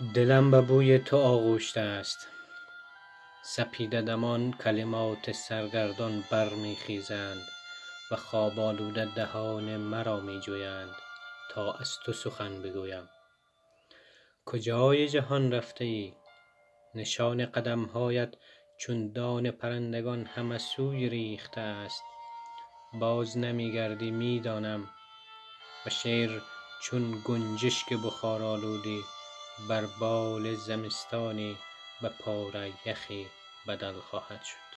دلم به بوی تو آغوشته است. سپیده دمان کلمات سرگردان برمی خیزند و خواب آلوده دهان مرا می جویند تا از تو سخن بگویم. کجای جهان رفته ای؟ نشان قدم هایت چون دانه پرندگان همه سوی ریخته است. باز نمی گردی می دانم و شعر چون گنجشک بخار آلودی بر بال زمستانی به پاره یخی بدل خواهد شد.